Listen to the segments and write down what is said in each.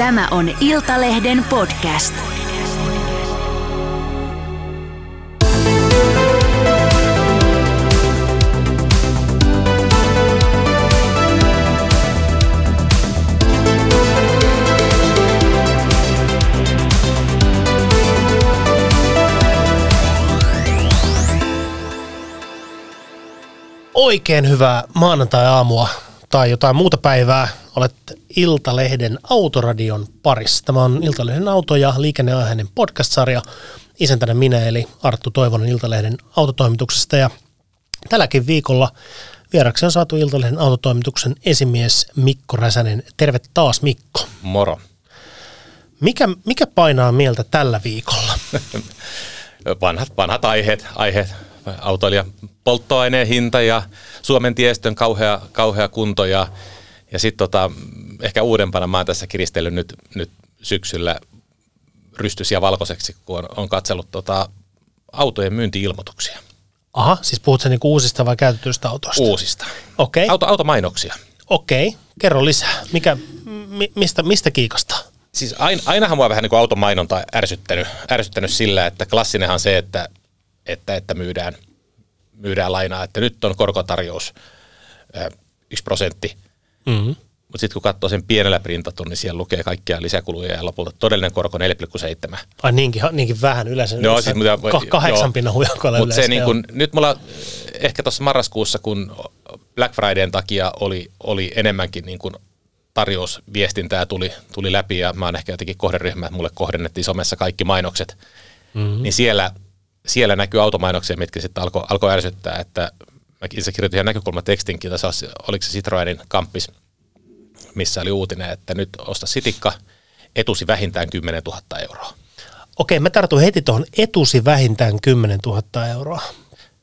Tämä on Iltalehden podcast. Oikein hyvää maanantai-aamua tai jotain muuta päivää. Olet Iltalehden Autoradion parissa. Tämä on Iltalehden auto- ja liikenneaiheinen podcast-sarja. Isäntänä minä eli Arttu Toivonen Iltalehden autotoimituksesta ja tälläkin viikolla vieraksi on saatu Iltalehden autotoimituksen esimies Mikko Räsänen. Terve taas Mikko. Moro. Mikä, mikä painaa mieltä tällä viikolla? Vanhat, vanhat aiheet, aiheet, autoilija polttoaineen hinta ja Suomen tiestön kauhea, kauhea kunto ja, ja sitten tota, ehkä uudempana mä oon tässä kiristellyt nyt, nyt syksyllä rystysiä valkoiseksi, kun on, on katsellut tota, autojen myyntiilmoituksia. Aha, siis puhutko niinku uusista vai käytetyistä autoista? Uusista. Okei, okay. Auto, automainoksia. okei. Kerro lisää. Mikä, mi, mistä, mistä kiikastaa? Siis ain, ainahan mua vähän niin kuin automainonta ärsyttänyt, ärsyttänyt sillä, että klassinenhan se, että, että, että myydään, myydään lainaa, että nyt on korkotarjous ö, yksi prosentti. Mm-hmm. Mutta sitten kun katsoo sen pienellä printatun, niin siellä lukee kaikkia lisäkuluja ja lopulta todellinen korko 4,7. Ai niinkin, niinkin vähän yleensä. No, yleensä siis, mutta- ka- kahdeksan joo. pinnan huijakoilla Mutta se yleensä, niin joo. kun, nyt mulla ehkä tuossa marraskuussa, kun Black Fridayn takia oli, oli enemmänkin niin kun tarjousviestintää tuli, tuli läpi ja mä oon ehkä jotenkin kohderyhmä, että mulle kohdennettiin somessa kaikki mainokset, mm-hmm. niin siellä, siellä näkyy automainoksia, mitkä sitten alkoi alko ärsyttää, että mä itse kirjoitin ihan näkökulmatekstinkin, tässä oliko se Citroenin kamppis, missä oli uutinen, että nyt osta sitikka, etusi vähintään 10 000 euroa. Okei, mä tartun heti tuohon etusi vähintään 10 000 euroa.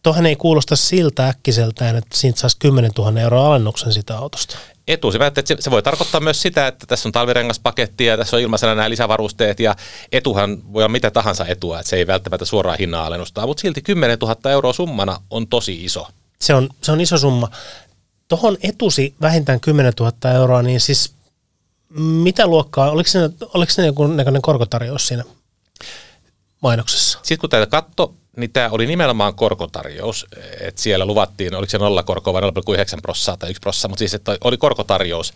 Tuohan ei kuulosta siltä äkkiseltään, että siitä saisi 10 000 euroa alennuksen sitä autosta. etu. Se, että se, se voi tarkoittaa myös sitä, että tässä on talvirengaspaketti ja tässä on ilmaisena nämä lisävarusteet ja etuhan voi olla mitä tahansa etua, että se ei välttämättä suoraan hinnan alennusta, mutta silti 10 000 euroa summana on tosi iso. Se on, se on iso summa. Tuohon etusi vähintään 10 000 euroa, niin siis mitä luokkaa, oliko siinä, oliko siinä joku näköinen korkotarjous siinä mainoksessa? Sitten kun tätä katto, niin tämä oli nimenomaan korkotarjous, että siellä luvattiin, oliko se nolla korkoa vai 0,9 prossaa tai 1 prossaa, mutta siis että oli korkotarjous.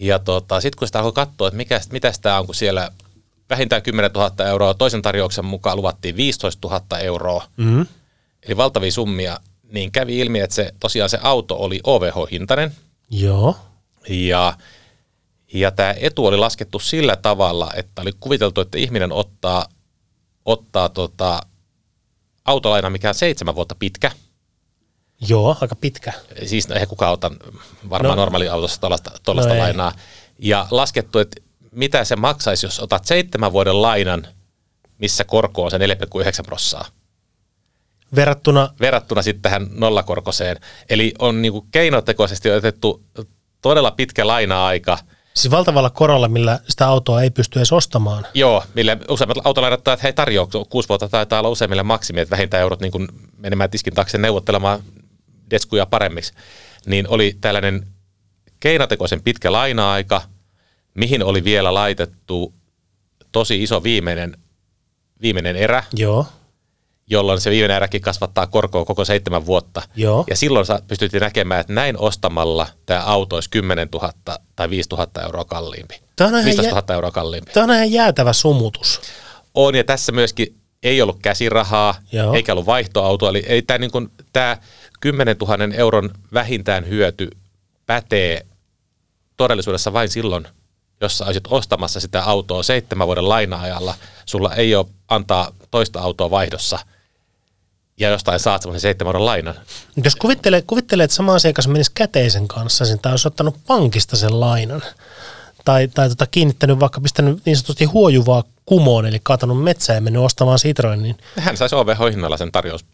Ja tota, sitten kun sitä alkoi katsoa, että mikä, mitä tämä on, kun siellä vähintään 10 000 euroa, toisen tarjouksen mukaan luvattiin 15 000 euroa, Mm-hmm. eli valtavia summia, niin kävi ilmi, että se, tosiaan se auto oli OVH-hintainen Joo. ja, ja tämä etu oli laskettu sillä tavalla, että oli kuviteltu, että ihminen ottaa, ottaa tota, autolaina, mikä on seitsemän vuotta pitkä. Joo, aika pitkä. Siis no, eihän kukaan ota varmaan No. no, normaali autossa tuollaista No ei. lainaa. Ja laskettu, että mitä se maksaisi, jos otat seitsemän vuoden lainan, missä korko on se 4,9 prossaa. Verrattuna, verrattuna sitten tähän nollakorkoseen. Eli on niinku keinotekoisesti otettu todella pitkä laina-aika, siis valtavalla korolla, millä sitä autoa ei pysty edes ostamaan. joo, mille useimmat autolainattajat he tarjoaa, kuusi vuotta taitaa olla useimmille maksimi, että vähintään eurot niin menemään tiskin taakse neuvottelemaan deskuja paremmiksi, niin oli tällainen keinotekoisen pitkä laina-aika, mihin oli vielä laitettu tosi iso viimeinen, viimeinen erä, Joo, jolloin se viimeinen eräkin kasvattaa korkoa koko seitsemän vuotta. Joo. Ja silloin sa- pystyttiin näkemään, että näin ostamalla tämä auto olisi 10 000 tai 5 000 euroa kalliimpi. Tämä on ihan 15 jä- 000 euroa kalliimpi. Tämä on ihan jäätävä sumutus. On, ja tässä myöskin ei ollut käsirahaa, Joo. eikä ollut vaihtoautoa. Eli, eli tämä, niin kuin, tämä 10 000 euron vähintään hyöty pätee todellisuudessa vain silloin, jos sä olisit ostamassa sitä autoa seitsemän vuoden laina-ajalla, sulla ei ole antaa toista autoa vaihdossa, ja jostain saat semmoisen seitsemän lainan. Jos kuvittelee, kuvittelee, että sama asiakas menisi käteisen kanssa, sen tai olisi ottanut pankista sen lainan, tai, tai tota, kiinnittänyt vaikka pistänyt niin sanotusti huojuvaa kumoon, eli kaatanut metsää ja mennyt ostamaan Citroenin, niin Hän saisi OVH-hinnalla sen tarjous,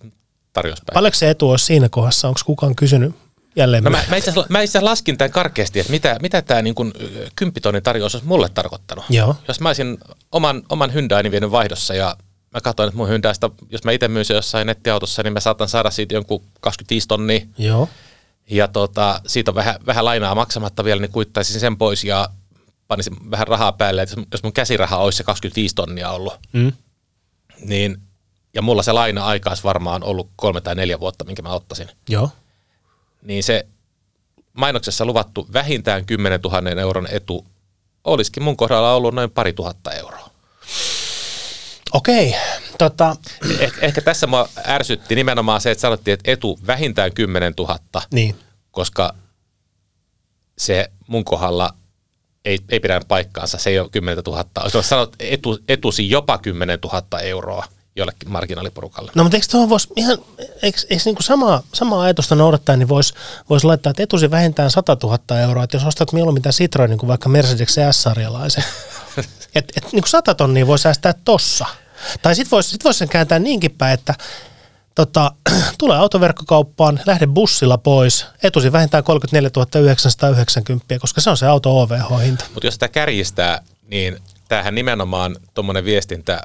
tarjouspäivän. paljonko se etu olisi siinä kohdassa? Onko kukaan kysynyt jälleen? No mä, mä, itse asiassa, laskin tämän karkeasti, että mitä, mitä tämä niin kuin, kymppitonnin tarjous olisi mulle tarkoittanut. Joo. Jos mä olisin oman, oman Hyundaini vienyt vaihdossa ja mä katsoin, että mun Hyundaista, jos mä itse myyn sen jossain nettiautossa, niin mä saatan saada siitä jonkun 25 tonnia. Joo. Ja tota, siitä on vähän, vähän lainaa maksamatta vielä, niin kuittaisin sen pois ja panisin vähän rahaa päälle, että jos mun käsiraha olisi se 25 tonnia ollut, Mm. niin, ja mulla se laina-aika olisi varmaan ollut kolme tai neljä vuotta, minkä mä ottaisin, Joo. niin se mainoksessa luvattu vähintään 10 000 euron etu olisikin mun kohdalla ollut noin pari tuhatta euroa. Okei. Tota, Eh, ehkä tässä mua ärsytti nimenomaan se, että sanottiin, että etu vähintään 10 000, niin. koska se mun kohdalla ei, ei pidä paikkaansa, se ei ole 10 000. Olisi sanonut etu, etusi jopa 10 000 euroa jollekin marginaaliporukalle. No mutta eikö tuohon voisi ihan, eikö, eikö niinku samaa, samaa ajatusta noudattaa, niin voisi vois laittaa, että etusi vähintään 100 000 euroa, että jos ostat mieluummin tämän Citroen niin kuin vaikka Mercedes S-sarjalaisen, että et, niin 100 tonnia voi säästää tossa. Tai sitten voisi sit vois sen kääntää niinkin päin, että tota, tulee autoverkkokauppaan, lähde bussilla pois, etusi vähintään 34 990, koska se on se auto OVH-hinta. Mutta jos sitä kärjistää, niin tämähän nimenomaan tuommoinen viestintä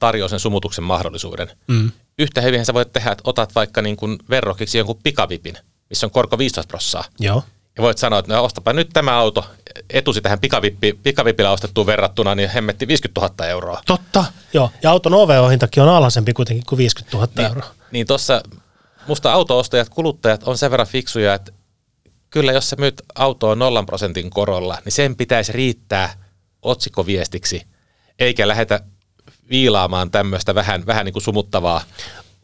tarjoaa sen sumutuksen mahdollisuuden. Mm. Yhtä hyvin sä voit tehdä, että otat vaikka niin kuin verrokiksi jonkun pikavipin, missä on korko 15 prossaa. Joo. Ja voit sanoa, että no ostapa nyt tämä auto, etusi tähän pikavippi, pikavipillä ostettuun verrattuna, niin hemmetti 50 000 euroa. Totta, joo. Ja auton OVH-hintakin on alhaisempi kuitenkin kuin 50 000 Niin, euroa. niin tuossa musta autoostajat, kuluttajat on sen verran fiksuja, että kyllä jos sä myyt autoa nollan prosentin korolla, niin sen pitäisi riittää otsikkoviestiksi, eikä lähetä viilaamaan tämmöistä vähän, vähän niin kuin sumuttavaa.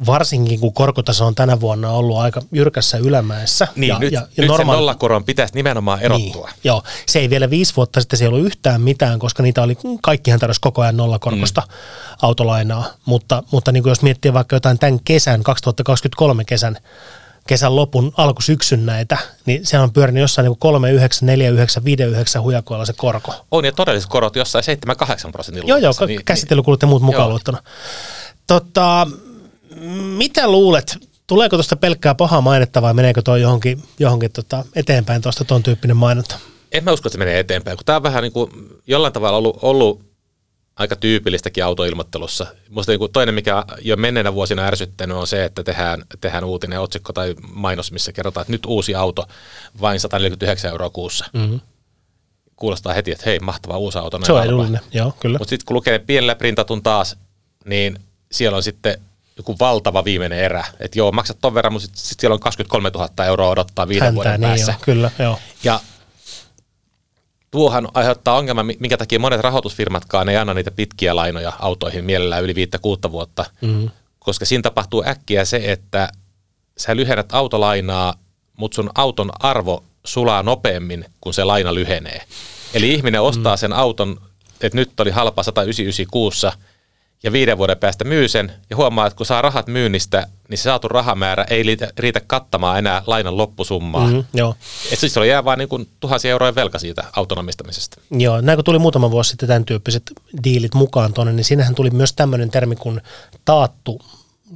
Varsinkin kun korkotaso on tänä vuonna ollut aika jyrkässä ylämäessä. Niin, ja, nyt, ja, nyt normaali... sen nollakoron pitäisi nimenomaan erottua. Niin, joo, se ei vielä viisi vuotta sitten, se ei ollut yhtään mitään, koska niitä oli, kaikkihan tarjosi koko ajan nollakorkosta mm. autolainaa, mutta, mutta niin kuin jos miettii vaikka jotain tämän kesän, 2023 kesän, kesän lopun alkusyksyn näitä, niin se on pyörinyt jossain niin 3, 9, 4, 9, 5, 9 hujakoilla se korko. On ja todelliset korot jossain 7-8 prosentin Joo, joo, niin, käsittelykulut ja muut mukaan luettuna. Tota, mitä luulet, tuleeko tuosta pelkkää pahaa mainetta vai meneekö tuo johonkin, johonkin tota eteenpäin tuosta tuon tyyppinen mainonta? En mä usko, että se menee eteenpäin, kun tämä on vähän niin kuin jollain tavalla ollut, ollut aika tyypillistäkin autoilmoittelussa. Musta niin kuin toinen, mikä jo menneenä vuosina ärsyttänyt, on se, että tehdään, tehdään uutinen otsikko tai mainos, missä kerrotaan, että nyt uusi auto, vain 149 euroa kuussa. Mm-hmm. Kuulostaa heti, että hei, mahtava uusi auto. Se on edullinen, joo, kyllä. Mutta sitten kun lukee pienellä printatun taas, niin siellä on sitten joku valtava viimeinen erä. Että joo, maksat ton verran, mutta sitten sit siellä on 23 000 euroa odottaa viiden Häntää, vuoden niin päässä. Joo, kyllä, joo. Ja tuohan aiheuttaa ongelma, minkä takia monet rahoitusfirmatkaan ei anna niitä pitkiä lainoja autoihin mielellään yli viittä kuutta vuotta, mm-hmm. koska siinä tapahtuu äkkiä se, että sä lyhennät autolainaa, mutta sun auton arvo sulaa nopeammin, kun se laina lyhenee. Eli ihminen ostaa mm. sen auton, että nyt oli halpa 199 kuussa, ja viiden vuoden päästä myy sen, ja huomaa, että kun saa rahat myynnistä, niin se saatu rahamäärä ei riitä, kattamaan enää lainan loppusummaa. Mm, joo. Et siis jää vain niin tuhansia euroja velka siitä autonomistamisesta. Joo, näin kun tuli muutama vuosi sitten tämän tyyppiset diilit mukaan tuonne, niin siinähän tuli myös tämmöinen termi kuin taattu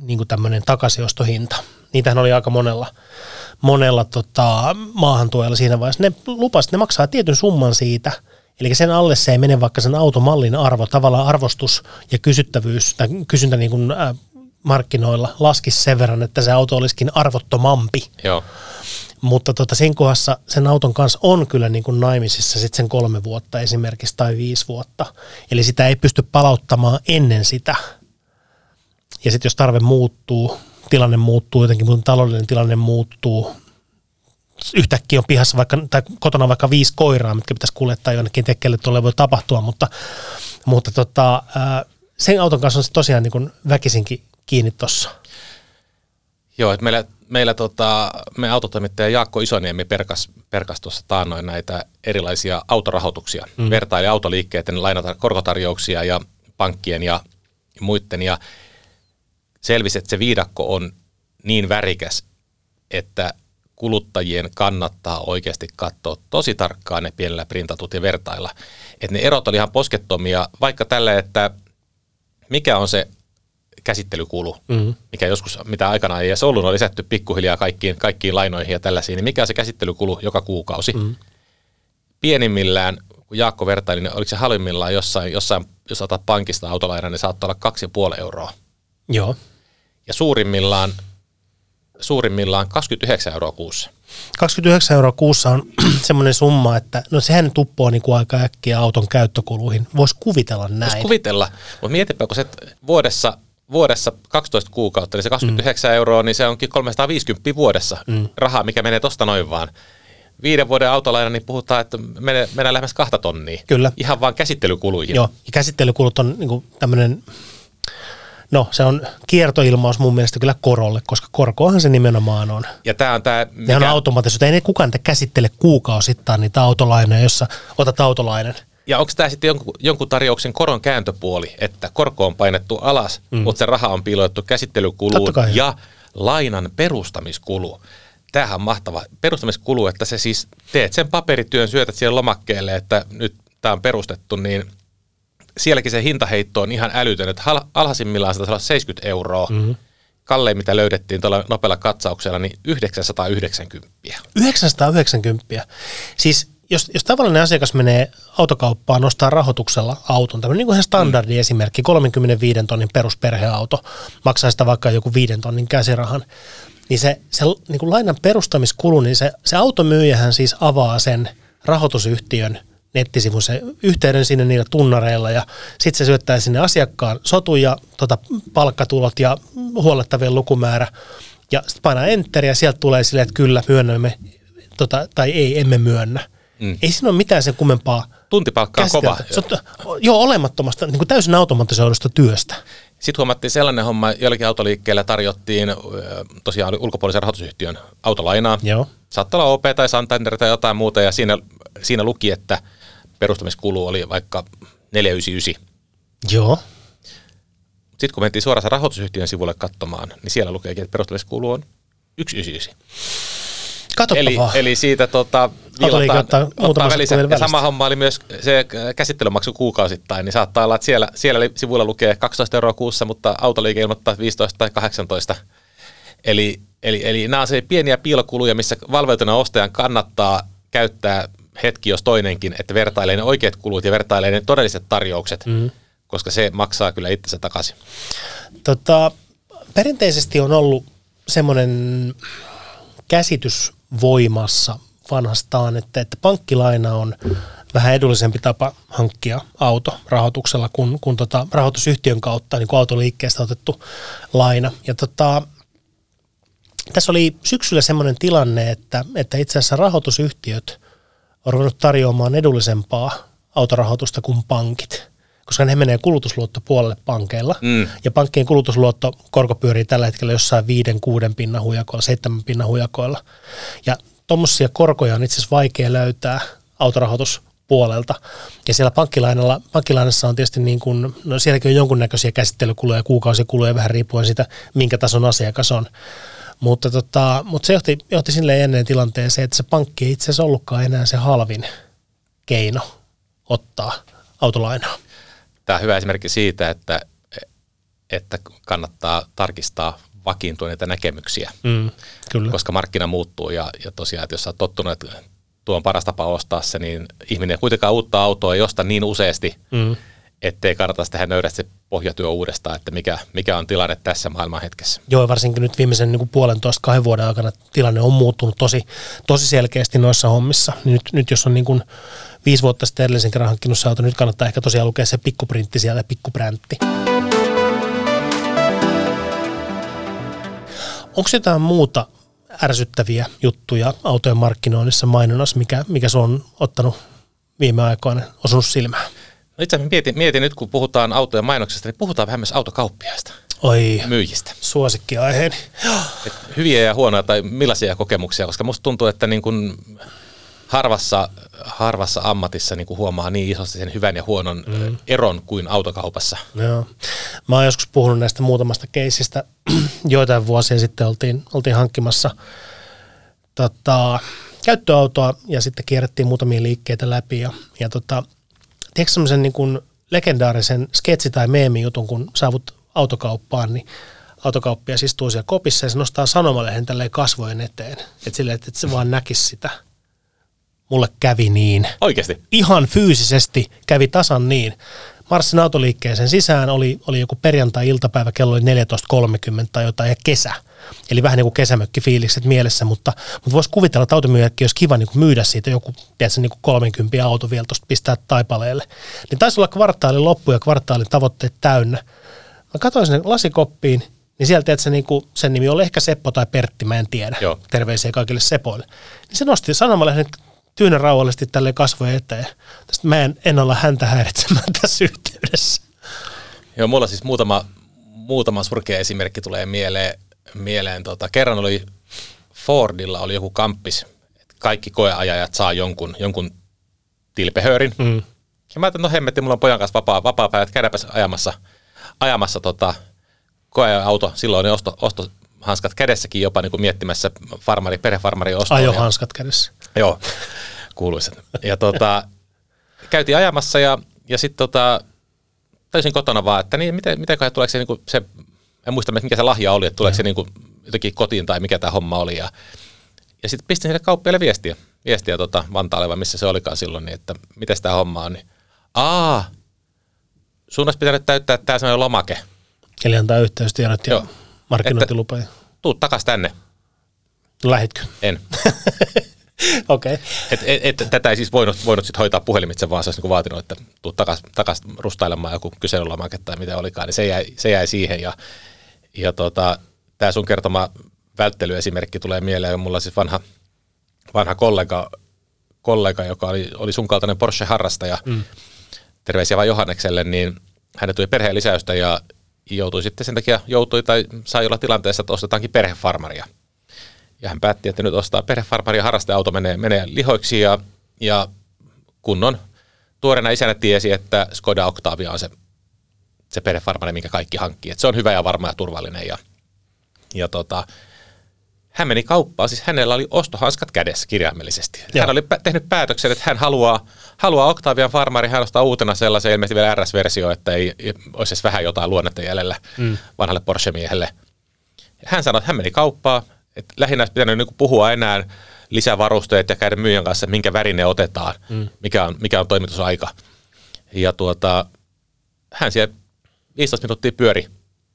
niin kuin tämmöinen takasiostohinta. Niitähän oli aika monella, monella tota, maahantuojalla siinä vaiheessa. Ne lupasivat, ne maksaa tietyn summan siitä – Eli sen alle se ei mene vaikka sen automallin arvo, tavallaan arvostus ja kysyttävyys tai kysyntä niin kuin, äh, markkinoilla laskisi sen verran, että se auto olisikin arvottomampi. Joo. Mutta tota, siinä kohdassa sen auton kanssa on kyllä niin kuin naimisissa sit sen kolme vuotta esimerkiksi tai viisi vuotta. Eli sitä ei pysty palauttamaan ennen sitä. Ja sitten jos tarve muuttuu, tilanne muuttuu, jotenkin mun taloudellinen tilanne muuttuu, yhtäkkiä on pihassa vaikka, tai kotona vaikka viisi koiraa, mitkä pitäisi kuljettaa jonnekin tekkeelle, tuolle voi tapahtua, mutta, mutta tota, sen auton kanssa on se tosiaan niin kuin väkisinkin kiinni tuossa. Joo, että meillä, meillä tota, me autotoimittaja Jaakko Isoniemi perkas, perkas tuossa taannoin näitä erilaisia autorahoituksia, mm. vertaili autoliikkeiden lainata korkotarjouksia ja pankkien ja muiden, ja selvisi, että se viidakko on niin värikäs, että kuluttajien kannattaa oikeasti katsoa tosi tarkkaan ne pienellä printatut ja vertailla. Että ne erot oli ihan poskettomia, vaikka tälle, että mikä on se käsittelykulu, mm-hmm. mikä joskus, mitä aikana ei edes ollut, on lisätty pikkuhiljaa kaikkiin, kaikkiin lainoihin ja tällaisiin, niin mikä on se käsittelykulu joka kuukausi. Mm-hmm. Pienimmillään, kun Jaakko vertaili, niin oliko se halvimmillaan jossain, jossain jos otat pankista autolainan, niin saattaa olla 2,5 euroa. Joo. Ja suurimmillaan suurimmillaan 29 euroa kuussa. 29 euroa kuussa on semmoinen summa, että no sehän tuppoo niin kuin aika äkkiä auton käyttökuluihin. Voisi kuvitella näin. Voisi kuvitella, mutta mietipä, kun se vuodessa, vuodessa 12 kuukautta, niin se 29 mm. euroa, niin se onkin 350 vuodessa mm. rahaa, mikä menee tosta noin vaan. Viiden vuoden autolaina, niin puhutaan, että menee, mennään lähemmäs kahta tonnia. Kyllä. Ihan vaan käsittelykuluihin. Joo, ja käsittelykulut on niin tämmöinen No, se on kiertoilmaus mun mielestä kyllä korolle, koska korkoahan se nimenomaan on. Ja tämä on tämä... Mikä... on automaattisuutta. Ei ne kukaan te käsittele kuukausittain niitä autolainoja, jossa otat autolainen. Ja onko tämä sitten jonkun, jonkun tarjouksen koron kääntöpuoli, että korko on painettu alas, mm. mutta se raha on piilotettu käsittelykuluun ja lainan perustamiskulu. Tämähän on mahtava perustamiskulu, että se siis teet sen paperityön, syötät siihen lomakkeelle, että nyt tämä on perustettu, niin sielläkin se hintaheitto on ihan älytön, että alhaisimmillaan se olla 70 euroa. Mm-hmm. Kallein, mitä löydettiin tuolla nopealla katsauksella, niin 990. 990. Siis jos, jos tavallinen asiakas menee autokauppaan nostaa rahoituksella auton, tämmöinen niin ihan standardi mm. esimerkki, 35 tonnin perusperheauto, maksaa sitä vaikka joku 5 tonnin käsirahan, niin se, se niin kuin lainan perustamiskulu, niin se, se automyyjähän siis avaa sen rahoitusyhtiön nettisivun se yhteyden sinne niillä tunnareilla ja sitten se syöttää sinne asiakkaan sotu ja tota, palkkatulot ja huolettavien lukumäärä ja sitten painaa enter ja sieltä tulee silleen, että kyllä myönnämme tota, tai ei, emme myönnä. Mm. Ei siinä ole mitään sen kummempaa Tuntipalkka on kova. Se on, joo, olemattomasta, niin kuin täysin automatisoidusta työstä. Sitten huomattiin sellainen homma, jollakin autoliikkeellä tarjottiin, tosiaan oli ulkopuolisen rahoitusyhtiön autolainaa. Joo. Saattaa olla OP tai Santander tai jotain muuta, ja siinä, siinä luki, että perustamiskulu oli vaikka 499. Joo. Sitten kun mentiin suoraan rahoitusyhtiön sivulle katsomaan, niin siellä lukeekin, että perustamiskulu on 199. eli, vaan. eli siitä tota, viilataan, ottaa, välissä. Ja sama homma oli myös se käsittelymaksu kuukausittain, niin saattaa olla, että siellä, siellä sivuilla lukee 12 euroa kuussa, mutta autoliike ilmoittaa 15 tai 18. Eli, eli, eli nämä on se pieniä piilokuluja, missä valveutena ostajan kannattaa käyttää hetki jos toinenkin, että vertailee ne oikeat kulut ja vertailee ne todelliset tarjoukset, mm. koska se maksaa kyllä itsensä takaisin. Tota, perinteisesti on ollut semmoinen käsitys voimassa vanhastaan, että, että pankkilaina on vähän edullisempi tapa hankkia auto rahoituksella kuin, kuin tota rahoitusyhtiön kautta, niin kuin autoliikkeestä otettu laina. Ja tota, tässä oli syksyllä semmoinen tilanne, että, että itse asiassa rahoitusyhtiöt on ruvennut tarjoamaan edullisempaa autorahoitusta kuin pankit, koska ne menee kulutusluottopuolelle pankeilla. Mm. Ja pankkien kulutusluotto korko pyörii tällä hetkellä jossain viiden, kuuden pinnan hujakoilla, seitsemän pinnan hujakoilla. Ja tuommoisia korkoja on itse asiassa vaikea löytää autorahoituspuolelta. Ja siellä pankkilainalla, pankkilainassa on tietysti niin kuin, no sielläkin on jonkunnäköisiä käsittelykuluja, kuukausikuluja, vähän riippuen siitä, minkä tason asiakas on. Mutta, tota, mutta se johti, johti sille ennen tilanteeseen, että se pankki ei itse asiassa ollutkaan enää se halvin keino ottaa autolainaa. Tämä on hyvä esimerkki siitä, että, että kannattaa tarkistaa vakiintuneita näkemyksiä, mm, kyllä. koska markkina muuttuu ja, ja tosiaan, että jos olet tottunut, että tuo on paras tapa ostaa se, niin ihminen kuitenkaan uutta autoa ei osta niin useasti, mm. ettei kannata tehdä nöyrästi pohjatyö uudestaan, että mikä, mikä on tilanne tässä maailman hetkessä. Joo, varsinkin nyt viimeisen niin kuin puolentoista kahden vuoden aikana tilanne on muuttunut tosi, tosi selkeästi noissa hommissa. Nyt, nyt jos on niin kuin viisi vuotta sitten edellisen kerran hankkinut se auto, nyt kannattaa ehkä tosiaan lukea se pikkuprintti siellä, pikkupräntti. Onko jotain muuta ärsyttäviä juttuja autojen markkinoinnissa mainonnassa, mikä, mikä se on ottanut viime aikoina osunut silmään? No itse asiassa mietin, mietin nyt, kun puhutaan autojen mainoksesta, niin puhutaan vähän myös autokauppiaista. Oi, myyjistä. Suosikkiaiheeni. Et hyviä ja huonoja tai millaisia kokemuksia, koska musta tuntuu, että niin kun harvassa, harvassa ammatissa niin huomaa niin isosti sen hyvän ja huonon mm. eron kuin autokaupassa. Joo. Mä oon joskus puhunut näistä muutamasta keisistä. Joitain vuosia sitten oltiin, oltiin hankkimassa tota, käyttöautoa ja sitten kierrettiin muutamia liikkeitä läpi ja, ja tota, tiedätkö semmoisen niin kuin legendaarisen sketsi- tai meemi-jutun, kun saavut autokauppaan, niin autokauppia istuu siellä kopissa ja se nostaa sanomalehen tälleen kasvojen eteen. Että silleen, että se vaan näkisi sitä. Mulle kävi niin. Oikeasti? Ihan fyysisesti kävi tasan niin. Marssin autoliikkeeseen sisään, oli, oli joku perjantai-iltapäivä, kello oli 14.30 tai jotain, ja kesä. Eli vähän niin kuin kesämökkifiilikset mielessä, mutta, mutta voisi kuvitella, että automyyjäkin olisi kiva niin kuin myydä siitä joku, tiedätkö, niin kuin 30 auto vielä tuosta pistää taipaleelle. Niin taisi olla kvartaalin loppu ja kvartaalin tavoitteet täynnä. Mä katsoin sinne lasikoppiin, niin sieltä, että se niinku, sen nimi oli ehkä Seppo tai Pertti, mä en tiedä. Joo. Terveisiä kaikille Sepoille. Niin se nosti sanomalehden tyynän rauhallisesti tälle kasvojen eteen. Tästä mä en, en olla häntä häiritsemään tässä yhteydessä. Joo, mulla siis muutama, muutama surkea esimerkki tulee mieleen. Mieleen tota, kerran oli Fordilla oli joku kamppis, että kaikki koeajajat saa jonkun, jonkun tilpehöörin. Mm. Ja mä ajattelin, no hemmetti, mulla on pojan kanssa vapaa, vapaa päivät, käydäpäs ajamassa, ajamassa tota, koeauto, silloin ne osto, ostohanskat kädessäkin jopa niin kuin miettimässä farmari, perhefarmari ostoa. Ajo hanskat kädessä. Joo, kuuluiset. Ja tota, käytiin ajamassa ja, ja sitten tota, täysin kotona vaan, että niin, miten, mitenköhän tuleeko se, niin kuin se, en muista mikä se lahja oli, että tuleeko se niin kuin jotenkin kotiin tai mikä tämä homma oli. Ja, ja sitten pistin sille kauppiaille viestiä, viestiä tota Vantaalle vai missä se olikaan silloin, niin että miten tämä homma on. Niin, Aa, sun olisi pitänyt täyttää tämä sellainen lomake. Eli antaa yhteystiedot ja markkinointilupa. Tuu takas tänne. Lähitkö? En. Okei. Okay. Et, et, et, tätä ei siis voinut, voinut sit hoitaa puhelimitse, vaan se olisi niinku vaatinut, että tuu takas, takas rustailemaan joku kyselylomake tai mitä olikaan, niin se jäi, se jäi siihen. Ja, ja tota, tämä sun kertoma välttelyesimerkki tulee mieleen. Mulla siis vanha, vanha kollega, kollega, joka oli, oli sun kaltainen Porsche-harrastaja, mm. terveisiä vaan Johannekselle, niin hänet tuli perheen lisäystä ja joutui sitten sen takia, joutui tai sai olla tilanteessa, että ostetaankin perhefarmaria. Ja hän päätti, että nyt ostaa perhefarmari ja harrasteauto menee, menee lihoiksi ja, ja kunnon tuoreena isänä tiesi, että Skoda Octavia on se, se perhefarmari, minkä kaikki hankkii. Että se on hyvä ja varma ja turvallinen. Ja, ja tota, hän meni kauppaan, siis hänellä oli ostohanskat kädessä kirjaimellisesti. Joo. Hän oli pä- tehnyt päätöksen, että hän haluaa, haluaa Octavian farmari, hän ostaa uutena sellaisen ilmeisesti vielä RS-versio, että ei, ei olisi edes vähän jotain luonnetta jäljellä mm. vanhalle Porsche-miehelle. Hän sanoi, että hän meni kauppaan, että lähinnä olisi pitänyt niin puhua enää lisävarusteet ja käydä myyjän kanssa, minkä värin ne otetaan, mm. mikä, on, mikä on toimitusaika. Ja tuota, hän siellä 15 minuuttia pyöri.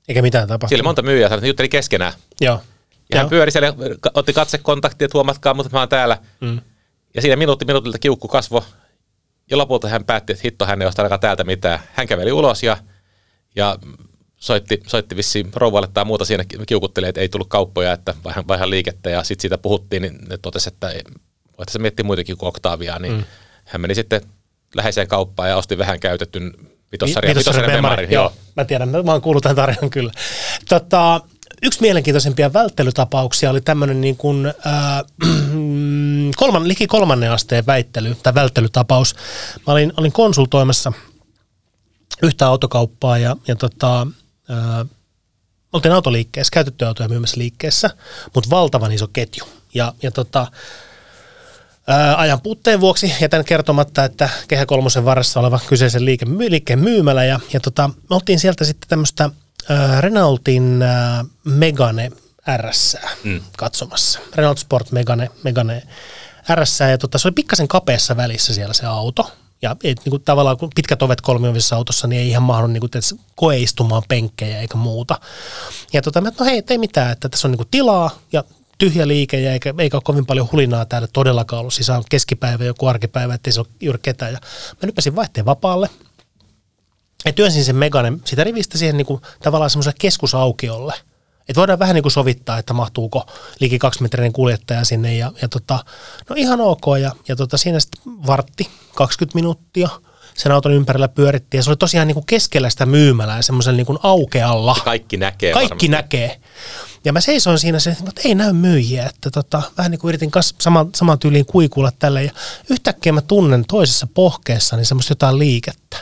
Eikä mitään tapahtunut. Siellä oli monta myyjää, sanoi, että jutteli keskenään. Joo. Ja hän Joo. pyöri siellä, otti katsekontaktia, että huomatkaa, mutta mä oon täällä. Mm. Ja siinä minuutti minuutilta kiukku kasvo. Ja lopulta hän päätti, että hitto, hän ei osta ainakaan täältä mitään. Hän käveli ulos ja, ja soitti, soitti vissiin rouvalle tai muuta siinä kiukutteli, että ei tullut kauppoja, että vaihan, vaihan liikettä. Ja sitten siitä puhuttiin, niin ne totesi, että voitaisiin miettiä muitakin kuin Octaviaa. Niin mm. hän meni sitten läheiseen kauppaan ja osti vähän käytetyn vitossarjan, vitossarjan Bemarin. Joo. Mä tiedän, mä oon kuullut tämän tarinan kyllä. Tota, yksi mielenkiintoisempia välttelytapauksia oli tämmöinen niin kuin, äh, kolman, liki kolmannen asteen väittely tai välttelytapaus. Mä olin, olin konsultoimassa yhtä autokauppaa ja, ja tota, äh, oltiin autoliikkeessä, käytettyjä autoja myymässä liikkeessä, mutta valtavan iso ketju. Ja, ja tota, Ää, ajan puutteen vuoksi jätän kertomatta, että Kehä Kolmosen varressa oleva kyseisen liike, liikkeen myymälä ja, ja tota, me oltiin sieltä sitten tämmöistä Renaultin ää, Megane RS mm. katsomassa. Renault Sport Megane, Megane RS ja tota, se oli pikkasen kapeassa välissä siellä se auto. Ja et, niin kuin, tavallaan kun pitkät ovet kolmiovisessa autossa, niin ei ihan mahdu niin kuin, teet, koeistumaan penkkejä eikä muuta. Ja tota, mä, no hei, ei mitään, että tässä on niin kuin, tilaa ja tyhjä liike ja eikä, eikä ole kovin paljon hulinaa täällä todellakaan ollut. Siis on keskipäivä, joku arkipäivä, ettei se ole juuri ketään. Ja mä nyppäsin vaihteen vapaalle ja työnsin sen Meganen sitä rivistä siihen niin kuin, tavallaan semmoiselle keskusaukiolle. Että voidaan vähän niin kuin sovittaa, että mahtuuko liki kaksimetrinen kuljettaja sinne ja, ja tota, no ihan ok. Ja, ja tota, siinä sitten vartti, 20 minuuttia sen auton ympärillä pyörittiin ja se oli tosiaan niin kuin keskellä sitä myymälää semmoisella niin kuin aukealla. Kaikki näkee Kaikki varmasti. näkee. Ja mä seisoin siinä se, että ei näy myyjiä, että tota, vähän niin kuin yritin kas, sama, saman tyyliin kuikuilla tälle ja yhtäkkiä mä tunnen toisessa pohkeessa niin semmoista jotain liikettä.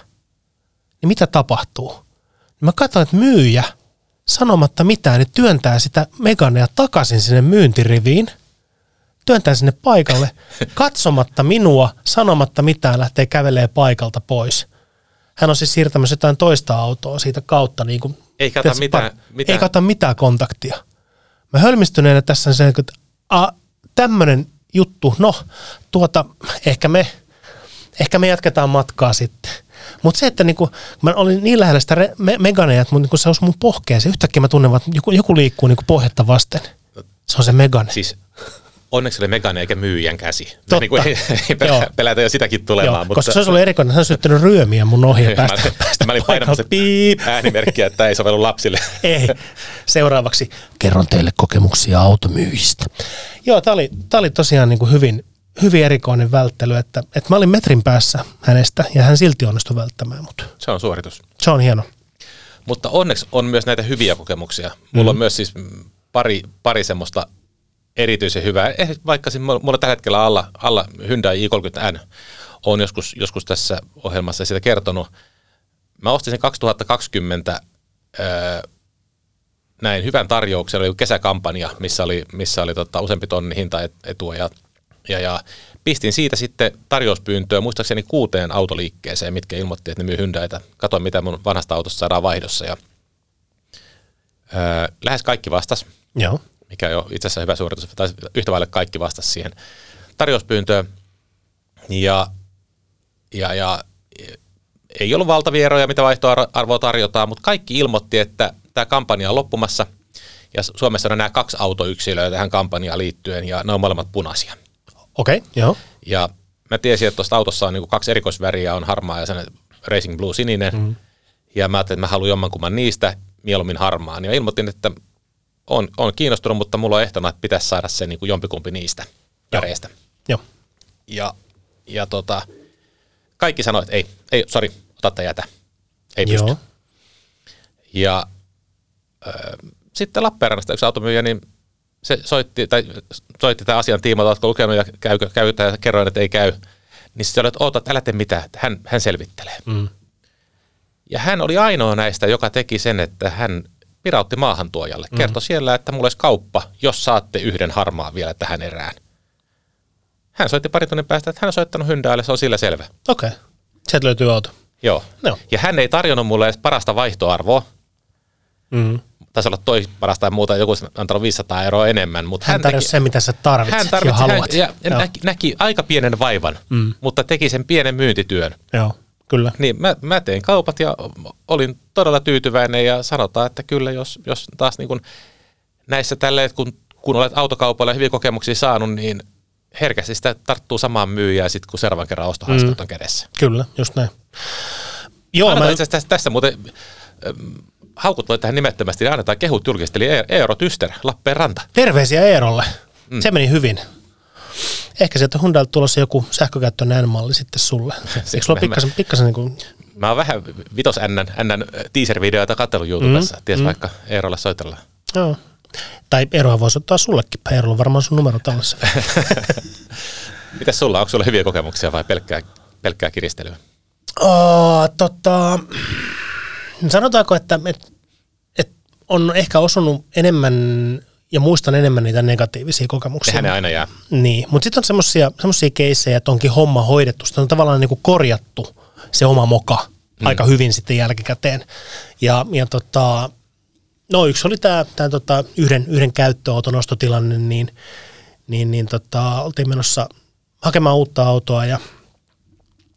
Niin mitä tapahtuu? Mä katsoin, että myyjä sanomatta mitään, niin työntää sitä Meganea takaisin sinne myyntiriviin, työntää sinne paikalle, katsomatta minua, sanomatta mitään, lähtee kävelee paikalta pois. Hän on siis siirtämässä jotain toista autoa siitä kautta. Niin kuin, Ei kata mitään- par- mitään. Ei kata mitään kontaktia. Mä hölmistyneenä tässä on se, että a, tämmönen juttu, no tuota, ehkä me, ehkä me jatketaan matkaa sitten. Mutta se, että niinku, mä olin niin lähellä sitä re- me- meganeja, että mun, niinku, se olisi mun pohkeeseen. Yhtäkkiä mä tunnen, että joku, joku liikkuu niinku pohjetta vasten. Se on se megane. Siis onneksi oli Megane eikä myyjän käsi. Totta. Niin kuin, ei, ei pelä, Joo. pelätä jo sitäkin tulemaan. Joo, mutta koska se olisi ollut erikoinen, olisi syöttänyt ryömiä mun ohi ja mä, päästä, olin- päästä mä olin painamassa piip äänimerkkiä, että ei sovellu lapsille. Ei. Seuraavaksi kerron teille kokemuksia automyyjistä. Joo, tämä oli, tää oli tosiaan niin kuin hyvin, hyvin erikoinen välttely, että, että mä olin metrin päässä hänestä ja hän silti onnistui välttämään mut. Se on suoritus. Se on hieno. Mutta onneksi on myös näitä hyviä kokemuksia. Mulla Mhm. on myös siis mm, pari, pari semmoista erityisen hyvää. Eh, vaikka siis mulla on tällä hetkellä alla, alla Hyundai i30N. Olen joskus, joskus tässä ohjelmassa sitä kertonut. Mä ostin sen 2020 öö, näin hyvän tarjouksen, oli kesäkampanja, missä oli, missä oli tota, useampi tonni hintaetua ja, ja, ja pistin siitä sitten tarjouspyyntöä muistaakseni kuuteen autoliikkeeseen, mitkä ilmoitti, että ne myy Hyundaita. Katoin, mitä mun vanhasta autosta saadaan vaihdossa ja öö, lähes kaikki vastas, Joo. Mikä on itse asiassa hyvä suoritus, tai yhtä vaille kaikki vastas siihen tarjouspyyntöön. Ja, ja, ja ei ollut valtavia eroja, mitä vaihtoarvoa tarjotaan, mutta kaikki ilmoitti, että tämä kampanja on loppumassa. Ja Suomessa on nämä kaksi autoyksilöä tähän kampanjaan liittyen, ja ne on molemmat punaisia. Okei, okay, joo. Ja mä tiesin, että tuosta autossa on niin kaksi erikoisväriä, on harmaa ja sellainen Racing Blue sininen. Mm. Ja mä ajattelin, että mä haluan jommankumman niistä, mieluummin harmaan. Ja ilmoitin, että on, on kiinnostunut, mutta mulla on ehtona, että pitäisi saada se niin kuin jompikumpi niistä väreistä. Joo. Ja, ja tota, kaikki sanoivat, että ei, ei, sori, ota tai jätä. Ei pysty. Joo. Ja äh, sitten Lappeenrannasta yksi automyyjä, niin se soitti, tai soitti tämän asian tiimoilta, oletko lukenut ja käy, käy ja kerroin, että ei käy. Niin sitten että oota, älä tee mitään, hän, hän selvittelee. Mm. Ja hän oli ainoa näistä, joka teki sen, että hän pirautti maahantuojalle. Mm. Kertoi siellä, että mulla olisi kauppa, jos saatte yhden harmaan vielä tähän erään. Hän soitti pari tunnin päästä, että hän on soittanut Hyundaille, se on sillä selvä. Okei. Okay. Sieltä löytyy auto. Joo. Joo. Ja hän ei tarjonnut mulle edes parasta vaihtoarvoa. Mm. Taisi olla toi parasta tai muuta, joku antanut 500 euroa enemmän. Mutta Hän tarjosi sen, mitä sä tarvitset hän ja tarvitsi, hän, haluat. ja Joo. näki, näki, aika pienen vaivan, mm. mutta teki sen pienen myyntityön. Joo, kyllä. Niin mä, mä tein kaupat ja olin todella tyytyväinen ja sanotaan, että kyllä jos, jos taas niin kun näissä tälleen, kun, kun olet autokaupalla hyviä kokemuksia saanut, niin herkästi sitä tarttuu samaan myyjään sitten, kun seuraavan kerran ostohanskat on kädessä. Kyllä, just näin. Joo, Annetaan mä, itse tässä, tässä muuten ähm, haukut voi tähän nimettömästi, niin annetaan kehut julkisesti, eli E- Eero Tyster, Lappeenranta. terveisiä Eerolle. Mm. Se meni hyvin. Ehkä sieltä Hyundailta tulossa joku sähkökäyttöinen N-malli sitten sulle. Eikö sulla Mä- pikkasen, pikkasen niin kuin, Mä oon vähän vitos NN, NN teaser-videoita katsellut YouTubessa, mm, ties mm. vaikka Eerolle soitellaan. joo. Tai Eeroa voisi ottaa sullekin. Eerolla on varmaan sun numero tallessa. Mitäs sulla, onko sulla hyviä kokemuksia vai pelkkää, pelkkää kiristelyä? Oh, tota, sanotaanko, että, että, että on ehkä osunut enemmän ja muistan enemmän niitä negatiivisia kokemuksia. Ne aina jää. Niin, mutta sitten on semmoisia semmosia keissejä, että onkin homma hoidettu. Sitten on tavallaan niin kuin korjattu se oma moka mm. aika hyvin sitten jälkikäteen. Ja, ja tota, no yksi oli tämä tää tota yhden, yhden käyttöauton ostotilanne, niin, niin, niin tota, oltiin menossa hakemaan uutta autoa ja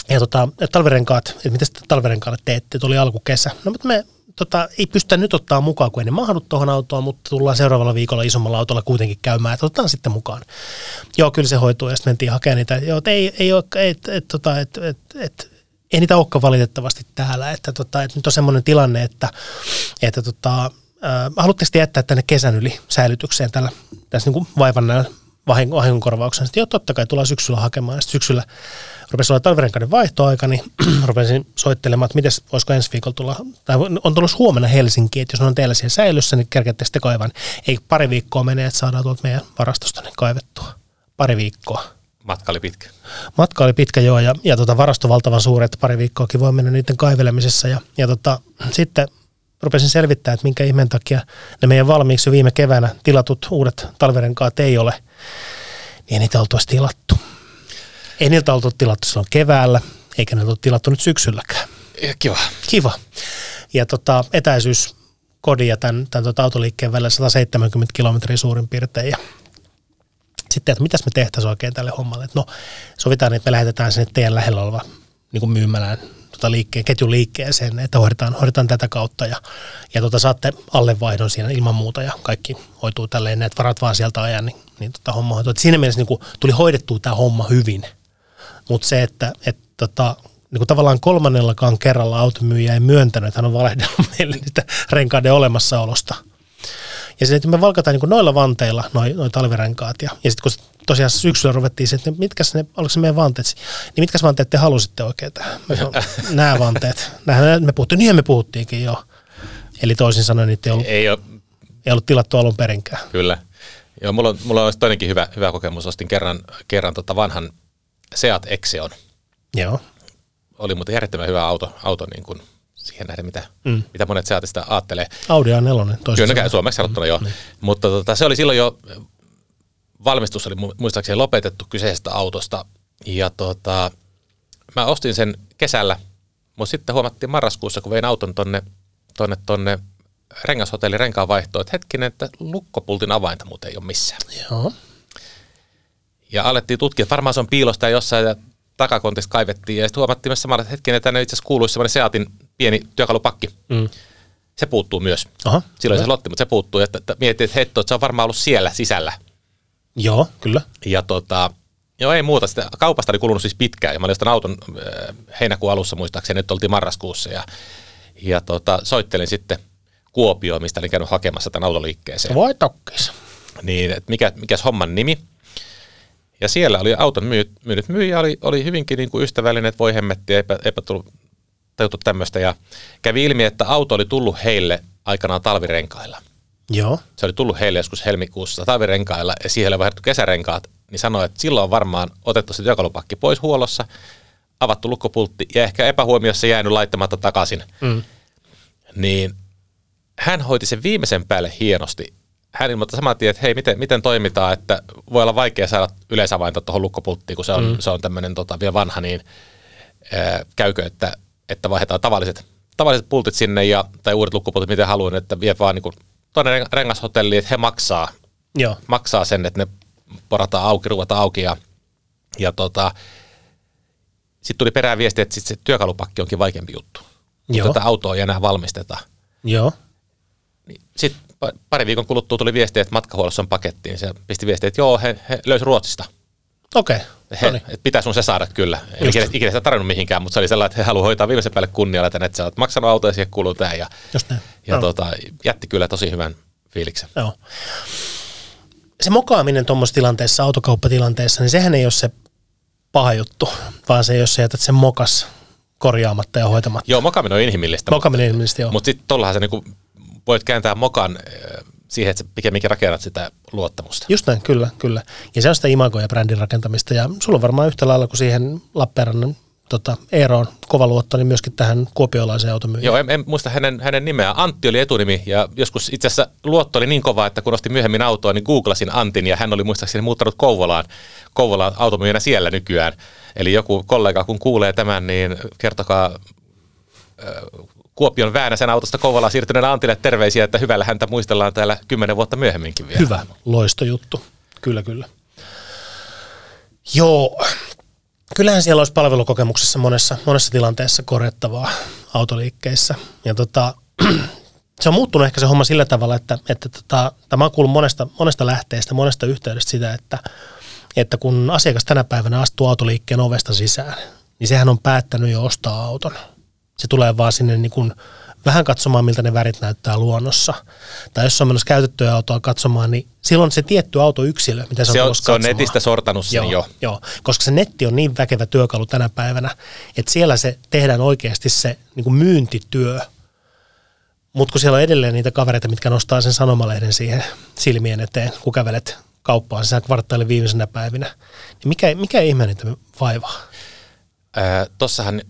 ja tota, talvirenkaat, että mitä sitten talvirenkaalle teette, tuli alkukesä. No mutta me tota, ei pystytä nyt ottaa mukaan, kun ei ne mahdu tuohon autoon, mutta tullaan seuraavalla viikolla isommalla autolla kuitenkin käymään, että otetaan sitten mukaan. Joo, kyllä se hoituu, ja sitten mentiin hakemaan niitä. Joo, että ei, ei ole, et, et, tota, et, et, et, ei niitä olekaan valitettavasti täällä, että, tota, että nyt on semmoinen tilanne, että, että tota, äh, haluatteko te jättää tänne kesän yli säilytykseen tällä, tässä niin vaivan näillä vahin- vahingonkorvauksen. Sitten joo, totta kai tullaan syksyllä hakemaan. Sitten syksyllä rupesi olla talvirenkaiden vaihtoaika, niin rupesin soittelemaan, että miten voisiko ensi viikolla tulla, tai on tullut huomenna Helsinkiin, että jos on teillä siellä säilyssä, niin kerkeätte sitten kaivan. Ei pari viikkoa mene, että saadaan tuolta meidän varastosta kaivettua. Pari viikkoa. Matka oli pitkä. Matka oli pitkä joo, ja, ja tota, varasto valtavan suuri, että pari viikkoakin voi mennä niiden kaivelemisessa. Ja, ja tota, sitten rupesin selvittämään, että minkä ihmeen takia ne meidän valmiiksi jo viime keväänä tilatut uudet talvirenkaat ei ole, niin ei niitä oltu tilattu. Ei niiltä oltu tilattu silloin keväällä, eikä niiltä oltu tilattu nyt syksylläkään. Ja kiva. Kiva. Ja tota, etäisyys kodin ja tämän, tämän tota autoliikkeen välillä 170 kilometriä suurin piirtein. Ja sitten, että mitäs me tehtäisiin oikein tälle hommalle. Että no, sovitaan, että me lähetetään sinne teidän lähellä oleva niin kuin myymälään tota liikkeen, ketjun liikkeeseen, että hoidetaan, hoidetaan tätä kautta ja, ja tota, saatte allevaihdon siinä ilman muuta ja kaikki hoituu tälleen, että varat vaan sieltä ajan, niin, niin tota, homma hoituu. Et siinä mielessä niin kuin, tuli hoidettua tämä homma hyvin, mutta se, että et, tota, niin kuin tavallaan kolmannellakaan kerralla automyyjä ei myöntänyt, että hän on valehdellut meille niitä renkaiden olemassaolosta. Ja sitten me valkataan niin noilla vanteilla noin noi talvirenkaat. Ja, ja sitten kun tosiaan syksyllä ruvettiin että mitkä ne, oliko se meidän vanteet, niin mitkä vanteet te halusitte oikein tähän? Nämä vanteet. Nämä me puhuttiin, niin me puhuttiinkin jo. Eli toisin sanoen niitä ei ollut, ei, ole, ei ollut tilattu alun perinkään. Kyllä. Joo, mulla on, mulla on toinenkin hyvä, hyvä kokemus. Ostin kerran, kerran tota vanhan Seat Exeon. Joo. Oli muuten järjettömän hyvä auto, auto niin kuin siihen nähden, mitä, mm. mitä monet Seatista ajattelee. Audi A4. Kyllä, suomeksi sanottuna mm. jo. Mm. Mutta tota, se oli silloin jo, valmistus oli muistaakseni lopetettu kyseisestä autosta. Ja tota, mä ostin sen kesällä, mutta sitten huomattiin marraskuussa, kun vein auton tonne, tonne, tonne rengashotelli renkaan vaihtoon, että hetkinen, että lukkopultin avainta muuten ei ole missään. Joo. Ja alettiin tutkia, että varmaan se on piilosta jossain ja takakontista kaivettiin. Ja sitten huomattiin myös samalla, että hetkinen, että tänne itse asiassa kuuluisi semmoinen Seatin pieni työkalupakki. Mm. Se puuttuu myös. Aha, Silloin se lotti, mutta se puuttuu. Että, että mietin, että hetto, että se on varmaan ollut siellä sisällä. Joo, kyllä. Ja tota, joo ei muuta. Sitä kaupasta oli kulunut siis pitkään. Ja mä olin auton äh, heinäkuun alussa muistaakseni, nyt oltiin marraskuussa. Ja, ja tota, soittelin sitten Kuopioon, mistä olin käynyt hakemassa tämän autoliikkeeseen. Voi tokkis. Niin, että mikä, mikäs homman nimi. Ja siellä oli auton myynyt, myynyt myyjä, oli, oli hyvinkin niin kuin ystävällinen, että voi hemmetti, eipä, eipä tullut tajuttu tämmöistä. Ja kävi ilmi, että auto oli tullut heille aikanaan talvirenkailla. Joo. Se oli tullut heille joskus helmikuussa talvirenkailla ja siihen oli vaihdettu kesärenkaat, niin sanoi, että silloin on varmaan otettu se työkalupakki pois huollossa, avattu lukkopultti ja ehkä epähuomiossa jäänyt laittamatta takaisin. Mm. Niin hän hoiti sen viimeisen päälle hienosti. Hän ilmoitti saman tien, että hei, miten, miten toimitaan, että voi olla vaikea saada yleisavainta tuohon lukkopulttiin, kun se on, mm. se on tämmöinen tota, vielä vanha, niin ää, käykö, että, että vaihdetaan tavalliset, tavalliset pultit sinne ja, tai uudet lukkopultit, miten haluan, että vie vaan niin tuonne rengashotelliin, että he maksaa, Joo. maksaa sen, että ne porataan auki, ruvetaan auki ja, ja tota, sitten tuli perään viesti, että sit se työkalupakki onkin vaikeampi juttu. Joo. Tätä autoa ei enää valmisteta. Joo. Niin sitten pari viikon kuluttua tuli viesti, että matkahuollossa on pakettiin. Se pisti viesti, että joo, he, he löysi Ruotsista. Okei. Okay. He, että pitää sun se saada kyllä. Ei ikinä, ikinä sitä tarvinnut mihinkään, mutta se oli sellainen, että he haluaa hoitaa viimeisen päälle kunnialla, että sä oot maksanut autoja siihen kuuluu tämä. Ja, Just näin. ja no. tota, jätti kyllä tosi hyvän fiiliksen. Joo. Se mokaaminen tuommoisessa tilanteessa, autokauppatilanteessa, niin sehän ei ole se paha juttu, vaan se, jos sä jätät sen mokas korjaamatta ja hoitamatta. Joo, mokaminen on inhimillistä. Mokaminen on inhimillistä, joo. Mutta sitten tuollahan sä niinku voit kääntää mokan siihen, että sä pikemminkin rakennat sitä luottamusta. Just näin, kyllä, kyllä. Ja se on sitä imago- ja brändin rakentamista. Ja sulla on varmaan yhtä lailla kuin siihen Lappeenrannan tota, Eeroon kova luotto, niin myöskin tähän kuopiolaiseen automyyjään. Joo, en, en muista hänen, hänen nimeä. Antti oli etunimi ja joskus itse asiassa luotto oli niin kova, että kun ostin myöhemmin autoa, niin googlasin Antin ja hän oli muistaakseni muuttanut Kouvolaan, Kouvolaan automyyjänä siellä nykyään. Eli joku kollega, kun kuulee tämän, niin kertokaa Kuopion Väänäsen autosta Kouvolaan siirtyneen Antille terveisiä, että hyvällä häntä muistellaan täällä kymmenen vuotta myöhemminkin vielä. Hyvä, loistojuttu. Kyllä, kyllä. Joo, kyllähän siellä olisi palvelukokemuksessa monessa, monessa tilanteessa korjattavaa autoliikkeissä. Ja tota, se on muuttunut ehkä se homma sillä tavalla, että, että tota, tämä on kuullut monesta, monesta lähteestä, monesta yhteydestä sitä, että, että kun asiakas tänä päivänä astuu autoliikkeen ovesta sisään, niin sehän on päättänyt jo ostaa auton. Se tulee vaan sinne niin kuin vähän katsomaan, miltä ne värit näyttää luonnossa. Tai jos on menossa käytettyä autoa katsomaan, niin silloin se tietty autoyksilö, mitä se, se on, se on netistä sortanut sen joo, jo. Joo, koska se netti on niin väkevä työkalu tänä päivänä, että siellä se tehdään oikeasti se niin kuin myyntityö. Mutta kun siellä on edelleen niitä kavereita, mitkä nostaa sen sanomalehden siihen silmien eteen, kun kävelet kauppaan sisään kvartaalin viimeisenä päivinä, niin mikä, mikä ihme niitä vaivaa? Äh, tossahan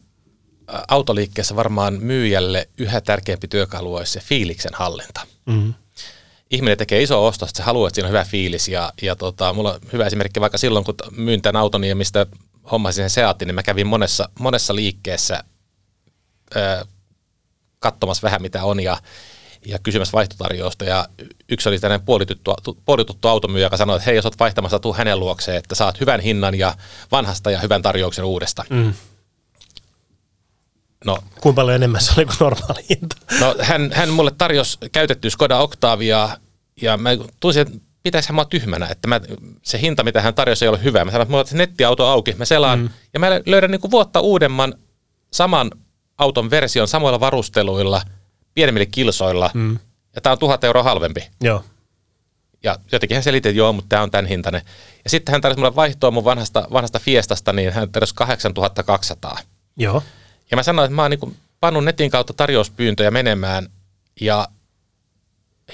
autoliikkeessä varmaan myyjälle yhä tärkeämpi työkalu olisi se fiiliksen hallinta. Mm-hmm. Ihminen tekee iso ostos, että se haluaa, että siinä on hyvä fiilis. Ja, ja tota, mulla on hyvä esimerkki vaikka silloin, kun myyn tämän auton ja mistä hommasin sen Seatin, niin mä kävin monessa, monessa liikkeessä ö, katsomassa vähän mitä on ja, ja kysymässä vaihtotarjousta. Ja yksi oli tämmöinen puolituttu, puolituttu automyyjä, joka sanoi, että hei, jos olet vaihtamassa, tuu hänen luokseen, että saat hyvän hinnan ja vanhasta ja hyvän tarjouksen uudesta. Mm No, Kuinka paljon enemmän se oli kuin normaali hinta? no hän, hän mulle tarjosi käytettyä Skoda Octavia ja mä tunsin, että pitäisi mua tyhmänä, että mä, se hinta, mitä hän tarjosi, ei ole hyvä. Mä sanoin, että mulla on se nettiauto auki, mä selaan mm. ja mä löydän niin kuin vuotta uudemman saman auton version samoilla varusteluilla, pienemmillä kilsoilla, mm. ja tämä on tuhat euroa halvempi. Joo. Ja jotenkin hän selitti, että joo, mutta tämä on tämän hintainen. Ja sitten hän tarjosi mulle vaihtoa mun vanhasta, vanhasta Fiestasta, niin hän tarjosi 8200. Joo. Ja mä sanoin, että mä oon niin pannut netin kautta tarjouspyyntöjä menemään, ja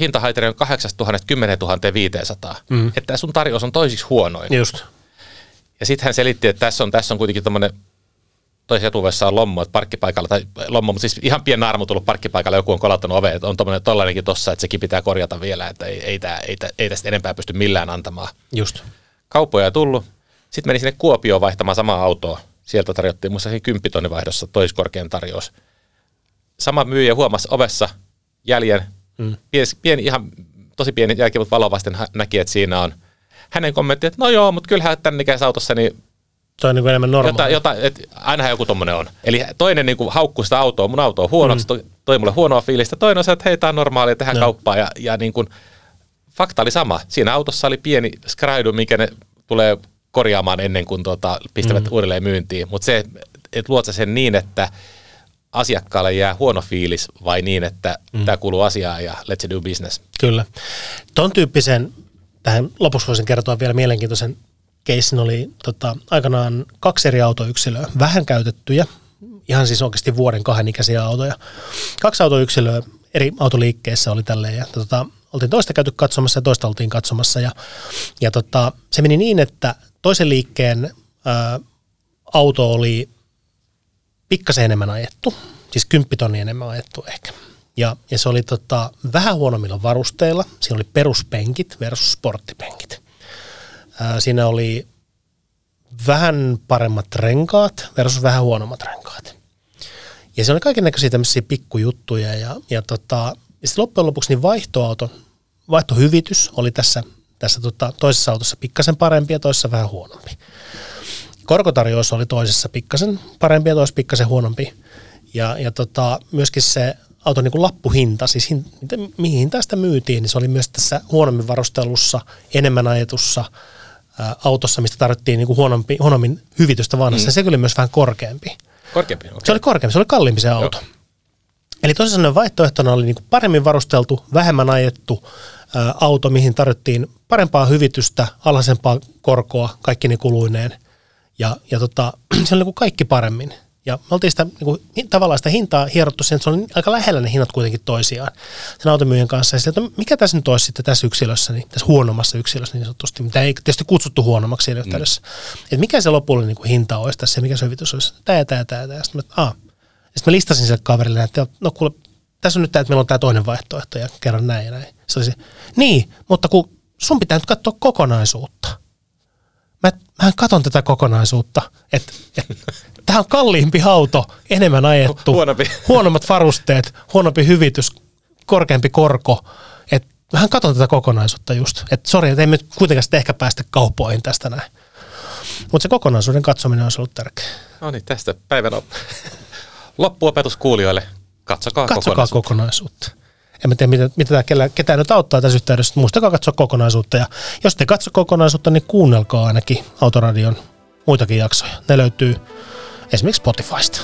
hintahaitari on 8000 10 500. Mm. Että sun tarjous on toisiksi huonoin. Just. Ja sitten hän selitti, että tässä on, tässä on kuitenkin tämmöinen toisessa etuvessa on lommo, että parkkipaikalla, tai lommo, mutta siis ihan pieni naarmu tullut parkkipaikalla, joku on kolattanut ove, että on tommoinen tollainenkin tossa, että sekin pitää korjata vielä, että ei, ei, tää, ei, tää, ei tästä enempää pysty millään antamaan. Just. Kauppoja ei tullut. Sitten meni sinne Kuopioon vaihtamaan samaa autoa. Sieltä tarjottiin muista kymppitonnin vaihdossa toiskorkean tarjous. Sama myyjä huomasi ovessa jäljen, mm. pieni, pieni, ihan tosi pieni jälki, mutta valovasten näki, että siinä on hänen kommentti, että no joo, mutta kyllähän tämän ikäisessä autossa niin Toi on niin kuin enemmän normaali. Jota, jota, et ainahan joku tommonen on. Eli toinen niin haukkuu sitä autoa, mun auto on huonoksi, mm. toi mulle huonoa fiilistä. Toinen on se, että hei, tämä on normaalia, tehdään no. kauppaa. Ja, ja niin kuin, fakta oli sama. Siinä autossa oli pieni skraidu, mikä ne tulee korjaamaan ennen kuin tuota, pistävät mm. uudelleen myyntiin. Mutta se, että luot sen niin, että asiakkaalle jää huono fiilis vai niin, että mm. tämä kuuluu asiaan ja let's do business. Kyllä. Ton tyyppisen, tähän lopuksi voisin kertoa vielä mielenkiintoisen keissin oli tota, aikanaan kaksi eri autoyksilöä, vähän käytettyjä, ihan siis oikeasti vuoden kahden ikäisiä autoja. Kaksi autoyksilöä eri autoliikkeissä oli tälleen ja tota, oltiin toista käyty katsomassa ja toista oltiin katsomassa ja, ja tota, se meni niin, että toisen liikkeen ää, auto oli pikkasen enemmän ajettu, siis kymppitonni enemmän ajettu ehkä. Ja, ja se oli tota, vähän huonommilla varusteilla. Siinä oli peruspenkit versus sporttipenkit. Ää, siinä oli vähän paremmat renkaat versus vähän huonommat renkaat. Ja se oli kaiken näköisiä tämmöisiä pikkujuttuja ja, ja, tota, ja sitten loppujen lopuksi niin vaihtoauto, vaihtohyvitys oli tässä, tässä tota, toisessa autossa pikkasen parempi ja toisessa vähän huonompi. Korkotarjous oli toisessa pikkasen parempi ja toisessa pikkasen huonompi. Ja, ja tota, myöskin se auton niin kuin lappuhinta, siis hin, mihin sitä myytiin, niin se oli myös tässä huonommin varustelussa, enemmän ajetussa – autossa, mistä tarvittiin niin kuin huonompi, huonommin hyvitystä vanhassa, mm. se oli myös vähän korkeampi. Korkeampi? Okay. Se oli korkeampi, se oli kalliimpi se auto. Joo. Eli tosiaan vaihtoehtona oli niin kuin paremmin varusteltu, vähemmän ajettu ä, auto, mihin tarvittiin parempaa hyvitystä, alhaisempaa korkoa, kaikki ne kuluineen. Ja, ja tota, se oli niin kuin kaikki paremmin. Ja me oltiin sitä, niin kuin, tavallaan sitä hintaa hierottu sen, että se on aika lähellä ne hinnat kuitenkin toisiaan sen automyyjän kanssa. Ja sitten, että mikä tässä nyt olisi sitten tässä yksilössä, niin tässä huonommassa yksilössä niin sanotusti, mitä ei tietysti kutsuttu huonommaksi siinä yhteydessä. Mm. Että mikä se lopullinen niin kuin hinta olisi tässä ja mikä se hyvitys olisi. Tämä ja tämä ja tämä. Ja sitten mä, sitten mä listasin sille kaverille, että no kuule, tässä on nyt tämä, että meillä on tämä toinen vaihtoehto ja kerran näin ja näin. Se oli se, niin, mutta kun sun pitää nyt katsoa kokonaisuutta mä, mä katon tätä kokonaisuutta, että et, tämä on kalliimpi auto, enemmän ajettu, Huonompi. huonommat varusteet, huonompi hyvitys, korkeampi korko, että vähän katon tätä kokonaisuutta just, että sori, että emme kuitenkaan sitten ehkä päästä kauppoihin tästä näin. Mutta se kokonaisuuden katsominen on ollut tärkeä. No niin, tästä päivän loppuopetus kuulijoille. Katsokaa, Katsokaa kokonaisuutta. kokonaisuutta en mä tiedä, mitä, mitä tämä ketään nyt auttaa tässä yhteydessä. Muistakaa katsoa kokonaisuutta ja jos te katso kokonaisuutta, niin kuunnelkaa ainakin Autoradion muitakin jaksoja. Ne löytyy esimerkiksi Spotifysta.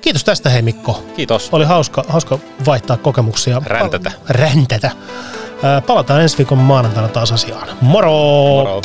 Kiitos tästä hei Mikko. Kiitos. Oli hauska, hauska vaihtaa kokemuksia. Räntätä. Räntätä. Palataan ensi viikon maanantaina taas asiaan. Moro! Moro!